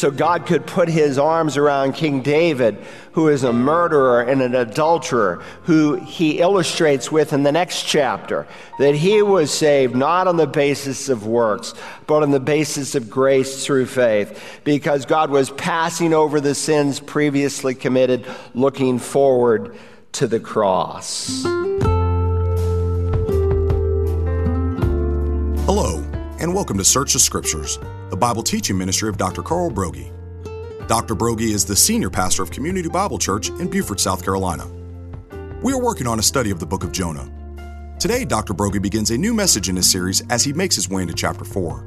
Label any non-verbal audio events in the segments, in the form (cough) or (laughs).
so God could put his arms around King David, who is a murderer and an adulterer, who he illustrates with in the next chapter that he was saved not on the basis of works, but on the basis of grace through faith, because God was passing over the sins previously committed, looking forward to the cross. And welcome to Search the Scriptures, the Bible teaching ministry of Dr. Carl Broggi. Dr. Broggi is the senior pastor of Community Bible Church in Beaufort, South Carolina. We are working on a study of the book of Jonah. Today, Dr. Broggi begins a new message in his series as he makes his way into chapter 4.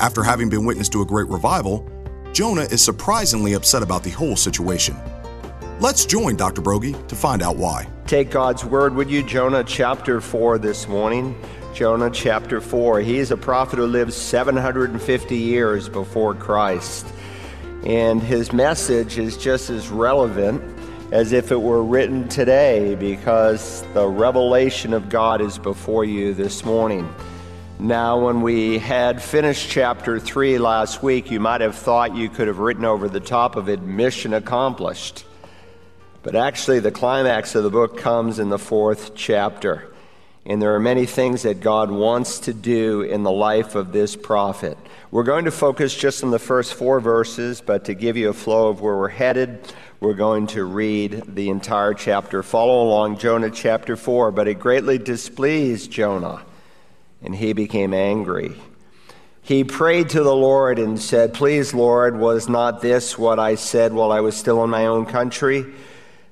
After having been witness to a great revival, Jonah is surprisingly upset about the whole situation. Let's join Dr. Broggi to find out why. Take God's word with you, Jonah chapter 4 this morning. Jonah chapter 4. He is a prophet who lived 750 years before Christ. And his message is just as relevant as if it were written today because the revelation of God is before you this morning. Now, when we had finished chapter 3 last week, you might have thought you could have written over the top of it, Mission Accomplished. But actually, the climax of the book comes in the fourth chapter. And there are many things that God wants to do in the life of this prophet. We're going to focus just on the first four verses, but to give you a flow of where we're headed, we're going to read the entire chapter. Follow along, Jonah chapter 4. But it greatly displeased Jonah, and he became angry. He prayed to the Lord and said, Please, Lord, was not this what I said while I was still in my own country?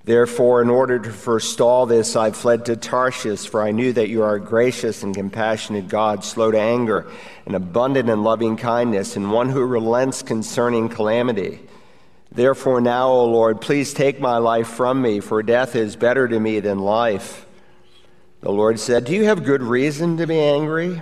Therefore, in order to forestall this, I fled to Tarshish, for I knew that you are a gracious and compassionate God, slow to anger, and abundant in loving kindness, and one who relents concerning calamity. Therefore, now, O Lord, please take my life from me, for death is better to me than life. The Lord said, Do you have good reason to be angry?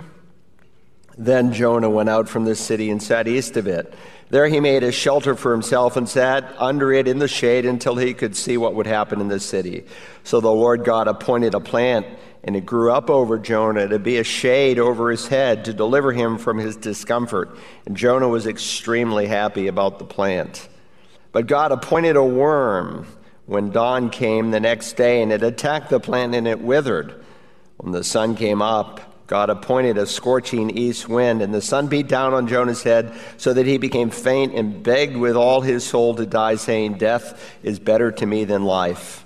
Then Jonah went out from the city and sat east of it. There he made a shelter for himself and sat under it in the shade until he could see what would happen in the city. So the Lord God appointed a plant, and it grew up over Jonah to be a shade over his head to deliver him from his discomfort. And Jonah was extremely happy about the plant. But God appointed a worm when dawn came the next day, and it attacked the plant and it withered. When the sun came up, God appointed a scorching east wind, and the sun beat down on Jonah's head so that he became faint and begged with all his soul to die, saying, Death is better to me than life.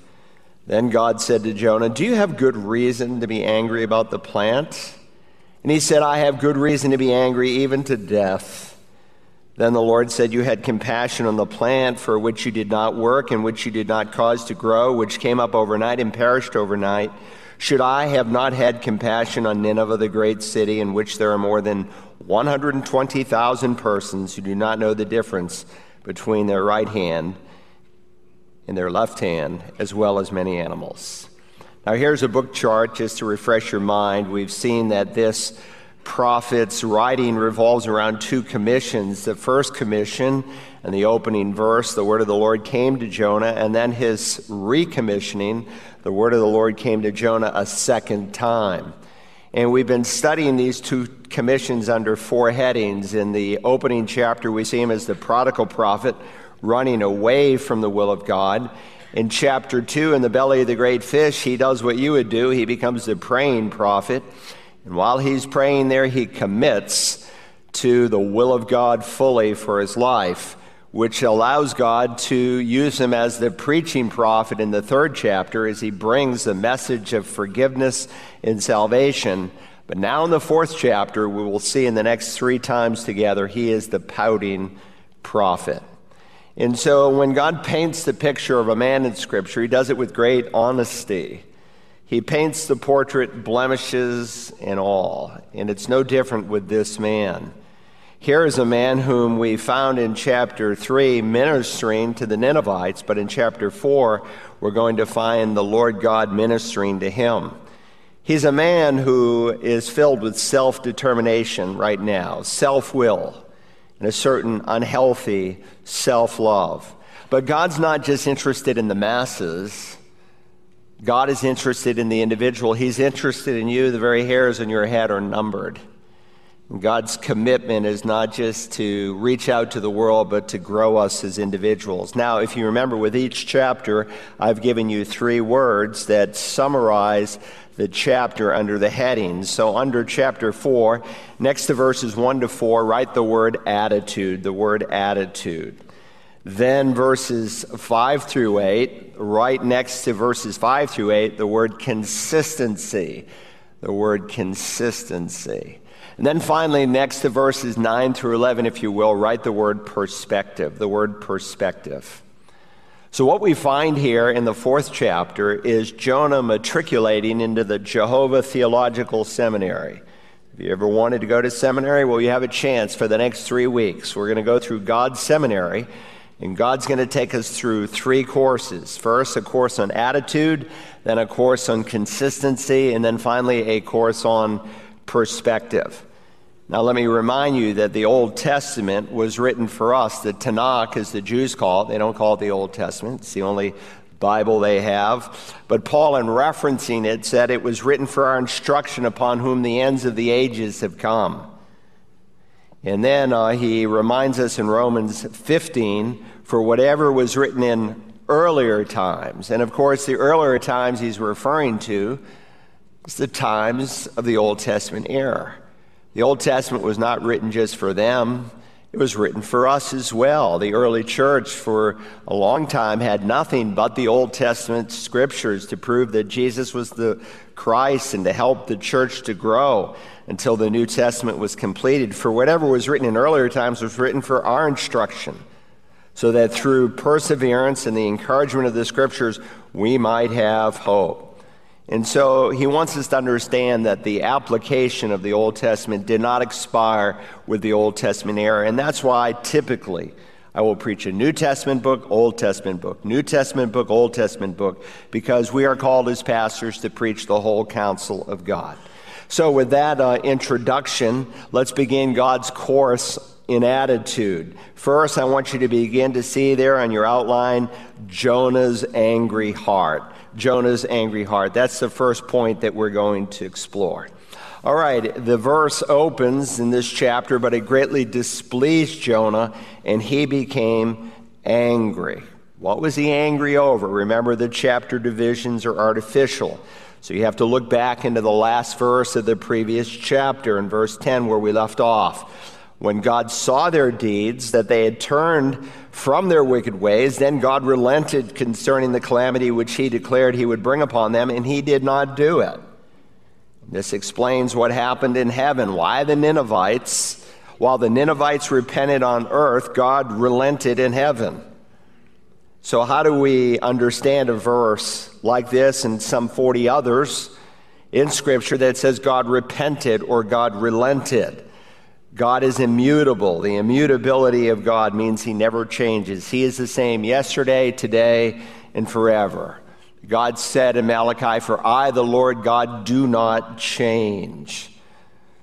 Then God said to Jonah, Do you have good reason to be angry about the plant? And he said, I have good reason to be angry, even to death. Then the Lord said, You had compassion on the plant for which you did not work and which you did not cause to grow, which came up overnight and perished overnight. Should I have not had compassion on Nineveh, the great city, in which there are more than 120,000 persons who do not know the difference between their right hand and their left hand, as well as many animals? Now, here's a book chart just to refresh your mind. We've seen that this prophet's writing revolves around two commissions. The first commission and the opening verse, the word of the Lord came to Jonah, and then his recommissioning, the word of the Lord came to Jonah a second time. And we've been studying these two commissions under four headings. In the opening chapter, we see him as the prodigal prophet running away from the will of God. In chapter 2, in the belly of the great fish, he does what you would do. He becomes the praying prophet. And while he's praying there, he commits to the will of God fully for his life which allows God to use him as the preaching prophet in the third chapter as he brings the message of forgiveness and salvation. But now in the fourth chapter, we will see in the next three times together, he is the pouting prophet. And so when God paints the picture of a man in Scripture, he does it with great honesty. He paints the portrait, blemishes and all. And it's no different with this man. Here is a man whom we found in chapter 3 ministering to the Ninevites, but in chapter 4, we're going to find the Lord God ministering to him. He's a man who is filled with self determination right now, self will, and a certain unhealthy self love. But God's not just interested in the masses. God is interested in the individual. He's interested in you. The very hairs on your head are numbered. God's commitment is not just to reach out to the world, but to grow us as individuals. Now, if you remember, with each chapter, I've given you three words that summarize the chapter under the headings. So, under chapter 4, next to verses 1 to 4, write the word attitude, the word attitude. Then, verses 5 through 8, right next to verses 5 through 8, the word consistency, the word consistency. And then finally, next to verses 9 through 11, if you will, write the word perspective, the word perspective. So, what we find here in the fourth chapter is Jonah matriculating into the Jehovah Theological Seminary. If you ever wanted to go to seminary, well, you have a chance for the next three weeks. We're going to go through God's seminary, and God's going to take us through three courses. First, a course on attitude, then a course on consistency, and then finally, a course on perspective. Now, let me remind you that the Old Testament was written for us. The Tanakh, as the Jews call it, they don't call it the Old Testament, it's the only Bible they have. But Paul, in referencing it, said it was written for our instruction upon whom the ends of the ages have come. And then uh, he reminds us in Romans 15 for whatever was written in earlier times. And of course, the earlier times he's referring to is the times of the Old Testament era. The Old Testament was not written just for them, it was written for us as well. The early church, for a long time, had nothing but the Old Testament scriptures to prove that Jesus was the Christ and to help the church to grow until the New Testament was completed. For whatever was written in earlier times was written for our instruction, so that through perseverance and the encouragement of the scriptures, we might have hope. And so he wants us to understand that the application of the Old Testament did not expire with the Old Testament era. And that's why typically I will preach a New Testament book, Old Testament book, New Testament book, Old Testament book, because we are called as pastors to preach the whole counsel of God. So, with that uh, introduction, let's begin God's course in attitude. First, I want you to begin to see there on your outline Jonah's angry heart. Jonah's angry heart. That's the first point that we're going to explore. All right, the verse opens in this chapter, but it greatly displeased Jonah, and he became angry. What was he angry over? Remember, the chapter divisions are artificial. So you have to look back into the last verse of the previous chapter, in verse 10, where we left off. When God saw their deeds, that they had turned from their wicked ways, then God relented concerning the calamity which he declared he would bring upon them, and he did not do it. This explains what happened in heaven. Why the Ninevites, while the Ninevites repented on earth, God relented in heaven. So, how do we understand a verse like this and some 40 others in Scripture that says God repented or God relented? God is immutable. The immutability of God means he never changes. He is the same yesterday, today, and forever. God said in Malachi, For I, the Lord God, do not change.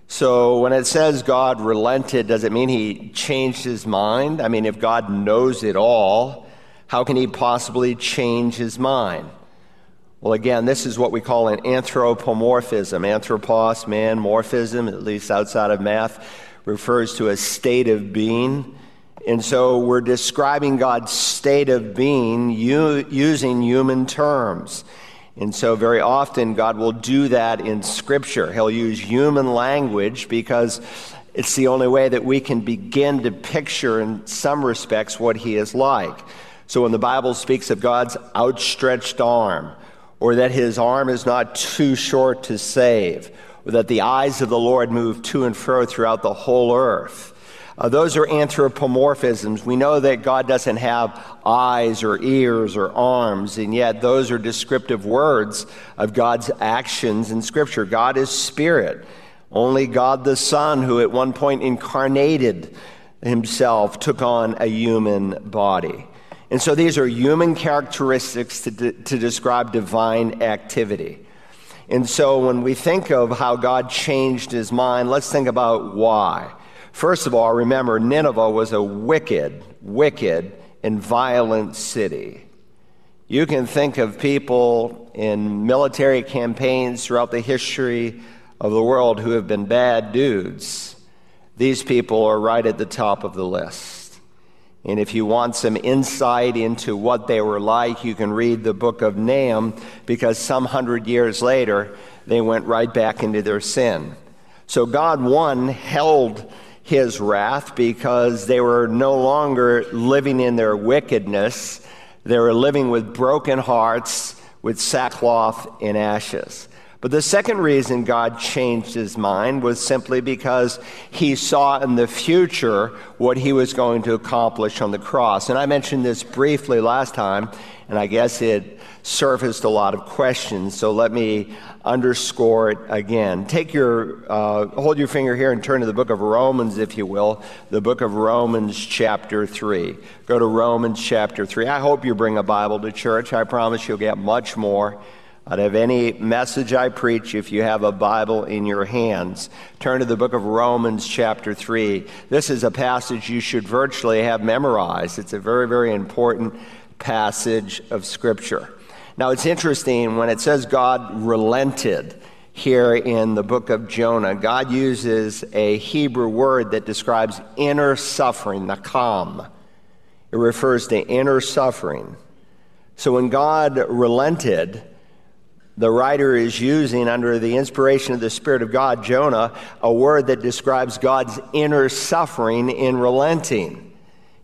So when it says God relented, does it mean he changed his mind? I mean, if God knows it all, how can he possibly change his mind? Well, again, this is what we call an anthropomorphism. Anthropos, man, morphism, at least outside of math refers to a state of being. And so we're describing God's state of being using human terms. And so, very often, God will do that in Scripture. He'll use human language because it's the only way that we can begin to picture, in some respects, what He is like. So, when the Bible speaks of God's outstretched arm, or that His arm is not too short to save, that the eyes of the Lord move to and fro throughout the whole earth. Uh, those are anthropomorphisms. We know that God doesn't have eyes or ears or arms, and yet those are descriptive words of God's actions in Scripture. God is spirit. Only God the Son, who at one point incarnated himself, took on a human body. And so these are human characteristics to, de- to describe divine activity. And so when we think of how God changed his mind, let's think about why. First of all, remember, Nineveh was a wicked, wicked, and violent city. You can think of people in military campaigns throughout the history of the world who have been bad dudes. These people are right at the top of the list. And if you want some insight into what they were like, you can read the book of Nahum because some hundred years later, they went right back into their sin. So God, one, held his wrath because they were no longer living in their wickedness. They were living with broken hearts, with sackcloth and ashes. But the second reason God changed his mind was simply because he saw in the future what he was going to accomplish on the cross. And I mentioned this briefly last time, and I guess it surfaced a lot of questions. So let me underscore it again. Take your, uh, hold your finger here and turn to the book of Romans, if you will, the book of Romans, chapter 3. Go to Romans, chapter 3. I hope you bring a Bible to church. I promise you'll get much more out of any message I preach if you have a Bible in your hands. Turn to the book of Romans, chapter 3. This is a passage you should virtually have memorized. It's a very, very important passage of Scripture. Now, it's interesting when it says God relented here in the book of Jonah, God uses a Hebrew word that describes inner suffering, nacham. It refers to inner suffering. So when God relented, the writer is using, under the inspiration of the Spirit of God, Jonah, a word that describes God's inner suffering in relenting.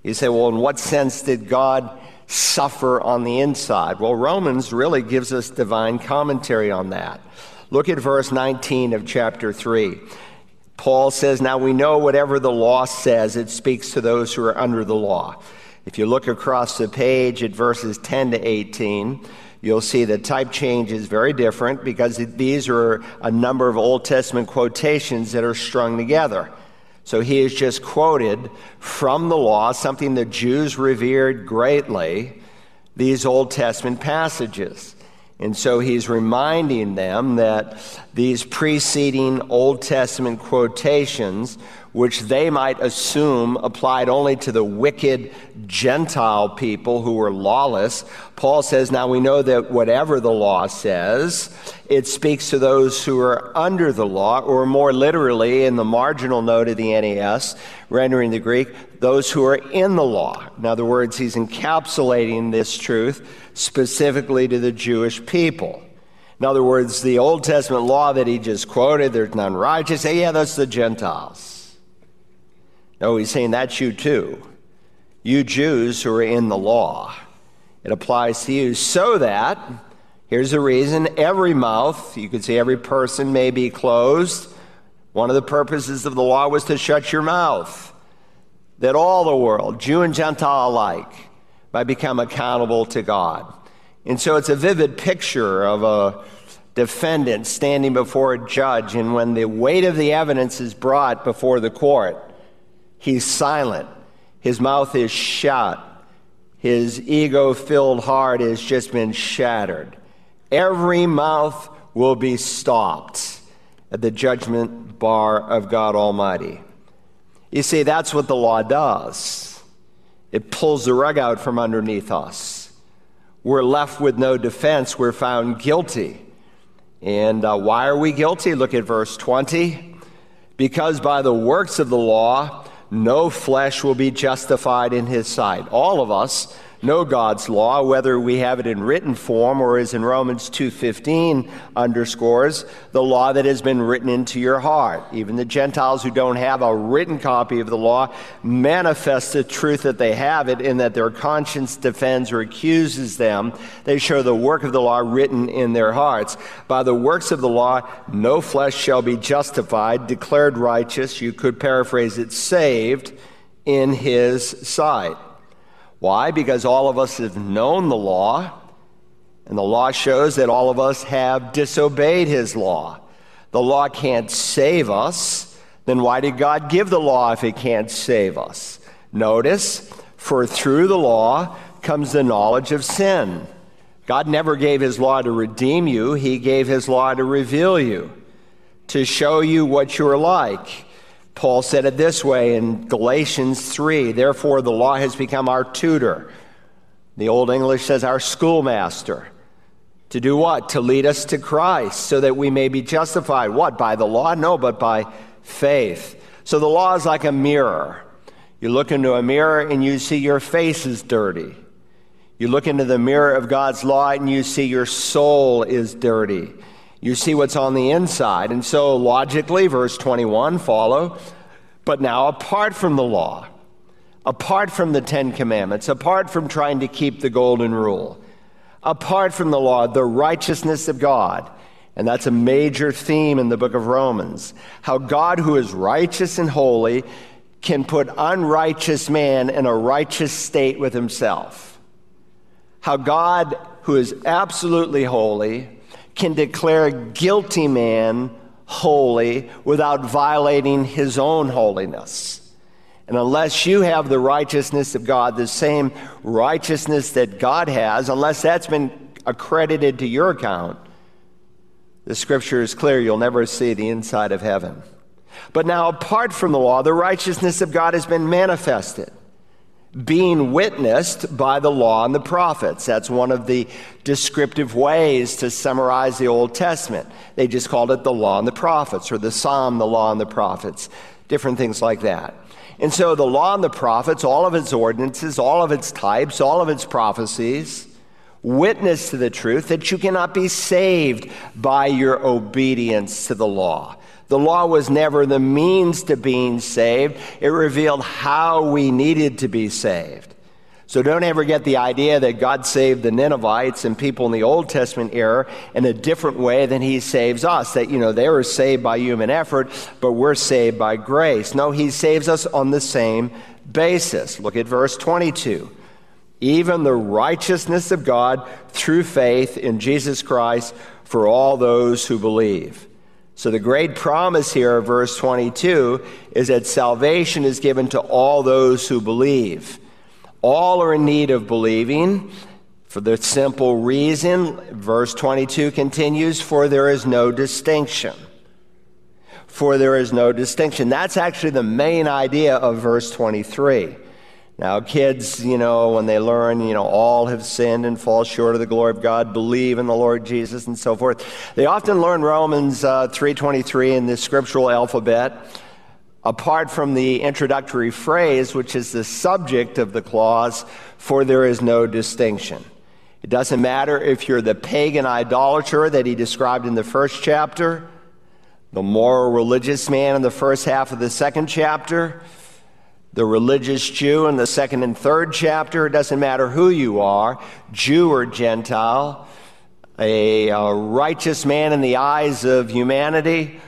You say, well, in what sense did God suffer on the inside? Well, Romans really gives us divine commentary on that. Look at verse 19 of chapter 3. Paul says, Now we know whatever the law says, it speaks to those who are under the law. If you look across the page at verses 10 to 18, you'll see the type change is very different because these are a number of Old Testament quotations that are strung together. So he has just quoted from the law, something the Jews revered greatly, these Old Testament passages. And so he's reminding them that these preceding Old Testament quotations which they might assume applied only to the wicked Gentile people who were lawless. Paul says, Now we know that whatever the law says, it speaks to those who are under the law, or more literally, in the marginal note of the NAS, rendering the Greek, those who are in the law. In other words, he's encapsulating this truth specifically to the Jewish people. In other words, the Old Testament law that he just quoted, there's none righteous, say, yeah, that's the Gentiles. No, he's saying that's you too. You Jews who are in the law. It applies to you so that, here's the reason, every mouth, you could say every person may be closed. One of the purposes of the law was to shut your mouth. That all the world, Jew and Gentile alike, might become accountable to God. And so it's a vivid picture of a defendant standing before a judge, and when the weight of the evidence is brought before the court, He's silent. His mouth is shut. His ego filled heart has just been shattered. Every mouth will be stopped at the judgment bar of God Almighty. You see, that's what the law does. It pulls the rug out from underneath us. We're left with no defense. We're found guilty. And uh, why are we guilty? Look at verse 20. Because by the works of the law, no flesh will be justified in his sight. All of us know God's law, whether we have it in written form or as in Romans 2:15 underscores, the law that has been written into your heart. Even the Gentiles who don't have a written copy of the law manifest the truth that they have it in that their conscience defends or accuses them. They show the work of the law written in their hearts. By the works of the law, no flesh shall be justified, declared righteous, you could paraphrase it, saved in his sight. Why? Because all of us have known the law, and the law shows that all of us have disobeyed his law. The law can't save us. Then why did God give the law if it can't save us? Notice, for through the law comes the knowledge of sin. God never gave his law to redeem you, he gave his law to reveal you, to show you what you're like. Paul said it this way in Galatians 3 Therefore, the law has become our tutor. The Old English says our schoolmaster. To do what? To lead us to Christ so that we may be justified. What? By the law? No, but by faith. So the law is like a mirror. You look into a mirror and you see your face is dirty. You look into the mirror of God's law and you see your soul is dirty. You see what's on the inside. And so, logically, verse 21 follow. But now, apart from the law, apart from the Ten Commandments, apart from trying to keep the golden rule, apart from the law, the righteousness of God. And that's a major theme in the book of Romans. How God, who is righteous and holy, can put unrighteous man in a righteous state with himself. How God, who is absolutely holy, can declare a guilty man holy without violating his own holiness. And unless you have the righteousness of God, the same righteousness that God has, unless that's been accredited to your account, the scripture is clear you'll never see the inside of heaven. But now, apart from the law, the righteousness of God has been manifested, being witnessed by the law and the prophets. That's one of the descriptive ways to summarize the Old Testament. They just called it the law and the prophets, or the psalm, the law and the prophets, different things like that. And so the law and the prophets, all of its ordinances, all of its types, all of its prophecies, witness to the truth that you cannot be saved by your obedience to the law. The law was never the means to being saved, it revealed how we needed to be saved. So don't ever get the idea that God saved the Ninevites and people in the Old Testament era in a different way than he saves us. That, you know, they were saved by human effort, but we're saved by grace. No, he saves us on the same basis. Look at verse 22. Even the righteousness of God through faith in Jesus Christ for all those who believe. So, the great promise here, verse 22, is that salvation is given to all those who believe. All are in need of believing for the simple reason, verse 22 continues, for there is no distinction. For there is no distinction. That's actually the main idea of verse 23. Now, kids, you know, when they learn, you know, all have sinned and fall short of the glory of God, believe in the Lord Jesus, and so forth. They often learn Romans uh, 3.23 in the scriptural alphabet apart from the introductory phrase, which is the subject of the clause, for there is no distinction. It doesn't matter if you're the pagan idolater that he described in the first chapter, the moral religious man in the first half of the second chapter, the religious Jew in the second and third chapter. It doesn't matter who you are, Jew or Gentile, a, a righteous man in the eyes of humanity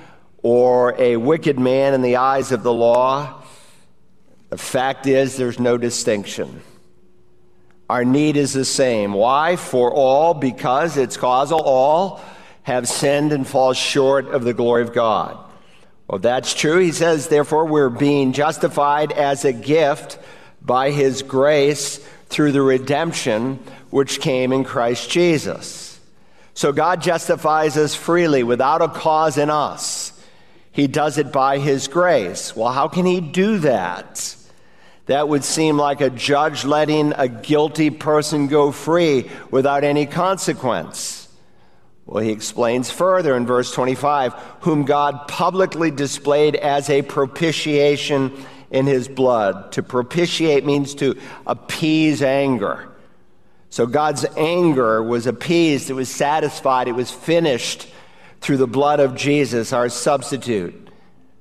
or a wicked man in the eyes of the law. The fact is, there's no distinction. Our need is the same. Why? For all, because it's causal. All have sinned and fall short of the glory of God. Well, that's true. He says, therefore, we're being justified as a gift by his grace through the redemption which came in Christ Jesus. So God justifies us freely without a cause in us. He does it by His grace. Well, how can He do that? That would seem like a judge letting a guilty person go free without any consequence. Well, he explains further in verse 25 whom God publicly displayed as a propitiation in his blood. To propitiate means to appease anger. So God's anger was appeased, it was satisfied, it was finished through the blood of Jesus, our substitute.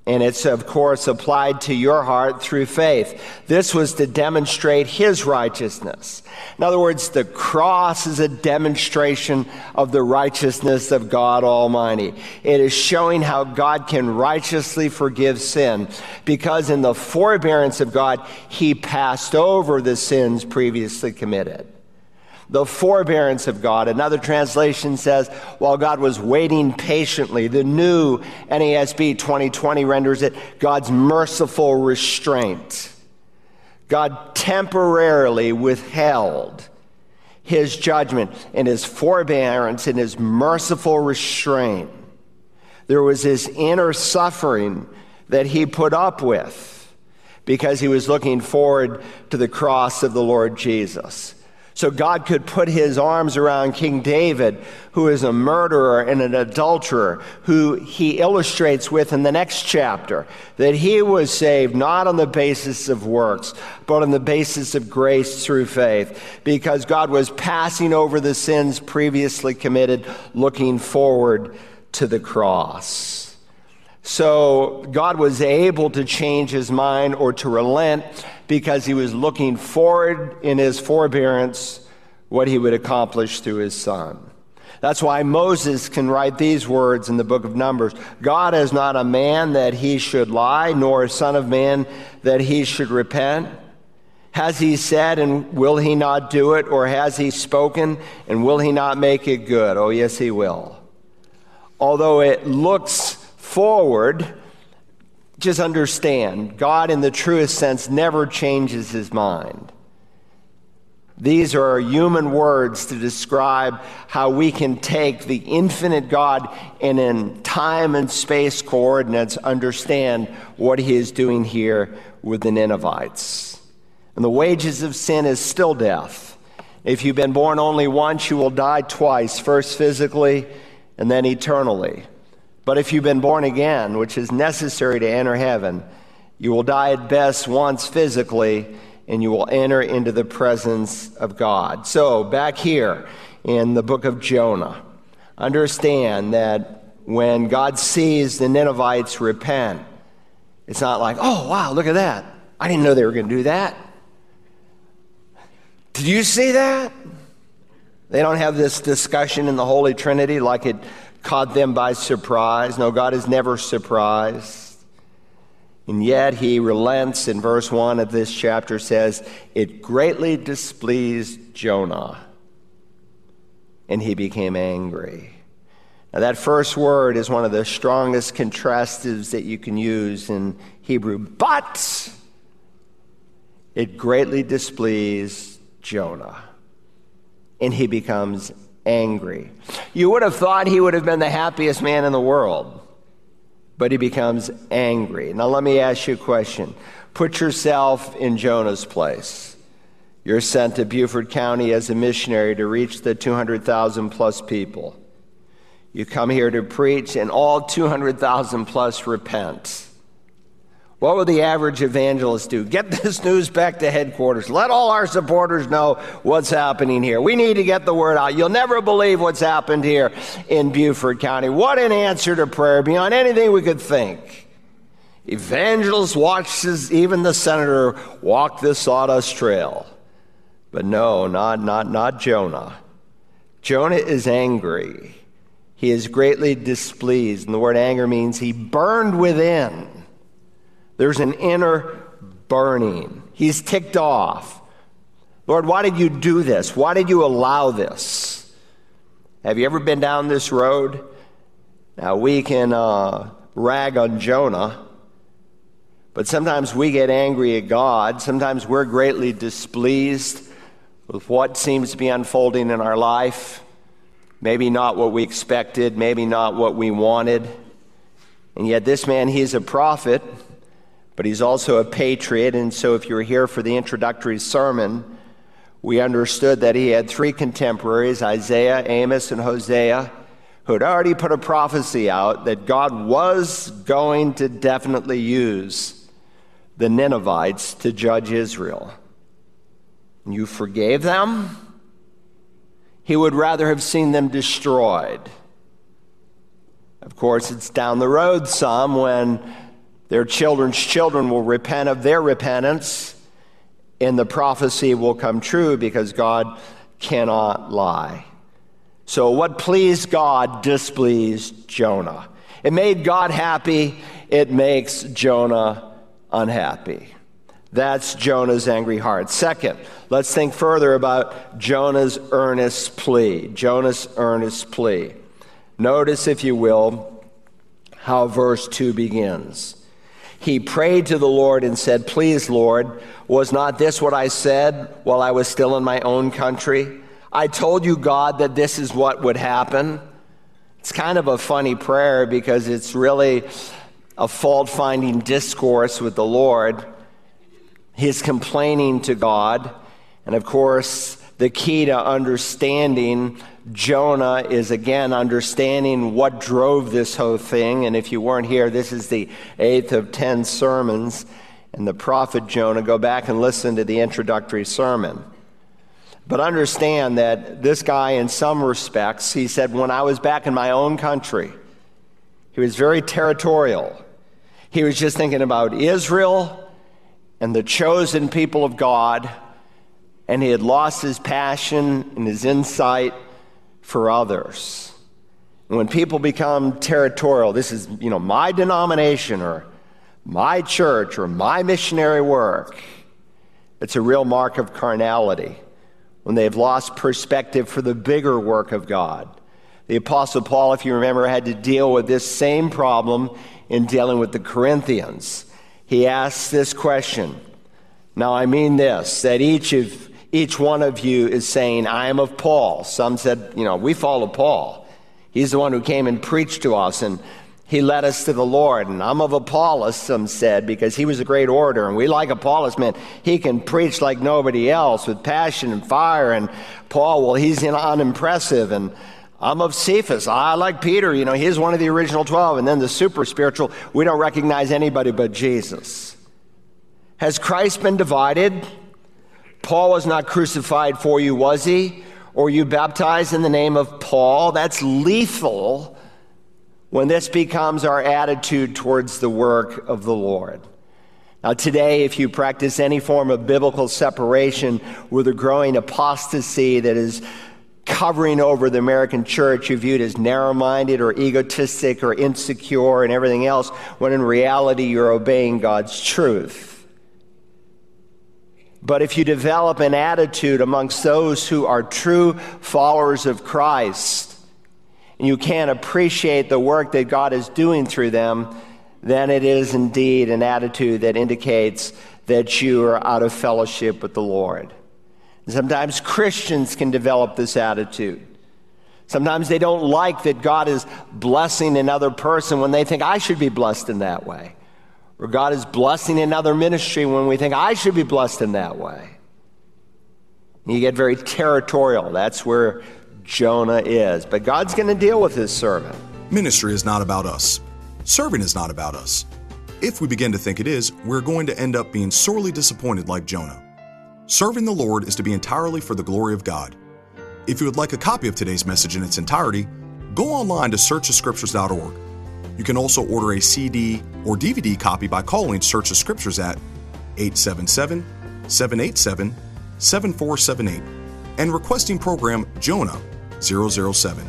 And it's, of course, applied to your heart through faith. This was to demonstrate his righteousness. In other words, the cross is a demonstration of the righteousness of God Almighty. It is showing how God can righteously forgive sin because in the forbearance of God, he passed over the sins previously committed the forbearance of God. Another translation says, while God was waiting patiently. The new NASB 2020 renders it God's merciful restraint. God temporarily withheld his judgment and his forbearance and his merciful restraint. There was this inner suffering that he put up with because he was looking forward to the cross of the Lord Jesus. So God could put his arms around King David, who is a murderer and an adulterer, who he illustrates with in the next chapter that he was saved not on the basis of works, but on the basis of grace through faith, because God was passing over the sins previously committed, looking forward to the cross. So God was able to change his mind or to relent because he was looking forward in his forbearance what he would accomplish through his son. That's why Moses can write these words in the book of Numbers God is not a man that he should lie, nor a son of man that he should repent. Has he said, and will he not do it? Or has he spoken, and will he not make it good? Oh, yes, he will. Although it looks forward, just understand, God, in the truest sense, never changes his mind. These are human words to describe how we can take the infinite God and in time and space coordinates understand what he is doing here with the Ninevites. And the wages of sin is still death. If you've been born only once, you will die twice, first physically and then eternally. But if you've been born again, which is necessary to enter heaven, you will die at best once physically, and you will enter into the presence of God. So, back here in the book of Jonah, understand that when God sees the Ninevites repent, it's not like, oh, wow, look at that. I didn't know they were going to do that. Did you see that? They don't have this discussion in the Holy Trinity like it caught them by surprise. No, God is never surprised. And yet he relents in verse 1 of this chapter says, It greatly displeased Jonah, and he became angry. Now, that first word is one of the strongest contrastives that you can use in Hebrew. But it greatly displeased Jonah, and he becomes angry. You would have thought he would have been the happiest man in the world, but he becomes angry. Now, let me ask you a question. Put yourself in Jonah's place. You're sent to Beaufort County as a missionary to reach the 200,000 plus people. You come here to preach, and all 200,000 plus repent. What would the average evangelist do? Get (laughs) this news back to headquarters. Let all our supporters know what's happening here. We need to get the word out. You'll never believe what's happened here in Beaufort County. What an answer to prayer beyond anything we could think. Evangelist watches even the senator walk this sawdust trail. But no, not, not, not Jonah. Jonah is angry. He is greatly displeased. And the word anger means he burned within. There's an inner burning. He's ticked off. Lord, why did you do this? Why did you allow this? Have you ever been down this road? Now, we can uh, rag on Jonah, but sometimes we get angry at God. Sometimes we're greatly displeased with what seems to be unfolding in our life. Maybe not what we expected, maybe not what we wanted. And yet, this man, he's a prophet but he's also a patriot. And so, if you were here for the introductory sermon, we understood that he had three contemporaries Isaiah, Amos, and Hosea, who had already put a prophecy out that God was going to definitely use the Ninevites to judge Israel. You forgave them? He would rather have seen them destroyed. Of course, it's down the road some when their children's children will repent of their repentance, and the prophecy will come true because God cannot lie. So, what pleased God displeased Jonah. It made God happy, it makes Jonah unhappy. That's Jonah's angry heart. Second, let's think further about Jonah's earnest plea. Jonah's earnest plea. Notice, if you will, how verse 2 begins he prayed to the Lord and said, Please, Lord, was not this what I said while I was still in my own country? I told you, God, that this is what would happen. It's kind of a funny prayer because it's really a fault finding discourse with the Lord. He's complaining to God. And of course, the key to understanding Jonah is again understanding what drove this whole thing. And if you weren't here, this is the eighth of ten sermons. And the prophet Jonah, go back and listen to the introductory sermon. But understand that this guy, in some respects, he said, when I was back in my own country, he was very territorial. He was just thinking about Israel and the chosen people of God and he had lost his passion and his insight for others. And when people become territorial, this is, you know, my denomination or my church or my missionary work, it's a real mark of carnality when they've lost perspective for the bigger work of God. The Apostle Paul, if you remember, had to deal with this same problem in dealing with the Corinthians. He asks this question. Now, I mean this that each of each one of you is saying, I am of Paul. Some said, you know, we follow Paul. He's the one who came and preached to us and he led us to the Lord. And I'm of Apollos, some said, because he was a great orator. And we like Apollos, man. He can preach like nobody else with passion and fire. And Paul, well, he's unimpressive. And I'm of Cephas. I like Peter. You know, he's one of the original 12. And then the super spiritual, we don't recognize anybody but Jesus. Has Christ been divided? Paul was not crucified for you, was he? Or you baptized in the name of Paul? That's lethal when this becomes our attitude towards the work of the Lord. Now, today, if you practice any form of biblical separation with a growing apostasy that is covering over the American church, you're viewed as narrow minded or egotistic or insecure and everything else, when in reality, you're obeying God's truth. But if you develop an attitude amongst those who are true followers of Christ, and you can't appreciate the work that God is doing through them, then it is indeed an attitude that indicates that you are out of fellowship with the Lord. sometimes Christians can develop this attitude. Sometimes they don't like that God is blessing another person when they think I should be blessed in that way or God is blessing another ministry when we think I should be blessed in that way. You get very territorial. That's where Jonah is. But God's going to deal with his servant. Ministry is not about us. Serving is not about us. If we begin to think it is, we're going to end up being sorely disappointed like Jonah. Serving the Lord is to be entirely for the glory of God. If you would like a copy of today's message in its entirety, go online to searchthescriptures.org you can also order a CD or DVD copy by calling Search the Scriptures at 877 787 7478 and requesting program Jonah 007.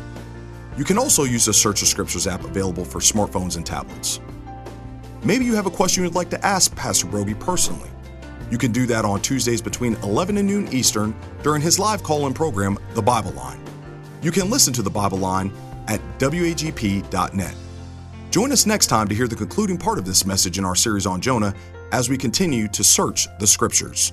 You can also use the Search the Scriptures app available for smartphones and tablets. Maybe you have a question you'd like to ask Pastor Broggi personally. You can do that on Tuesdays between 11 and noon Eastern during his live call in program, The Bible Line. You can listen to The Bible Line at wagp.net. Join us next time to hear the concluding part of this message in our series on Jonah as we continue to search the Scriptures.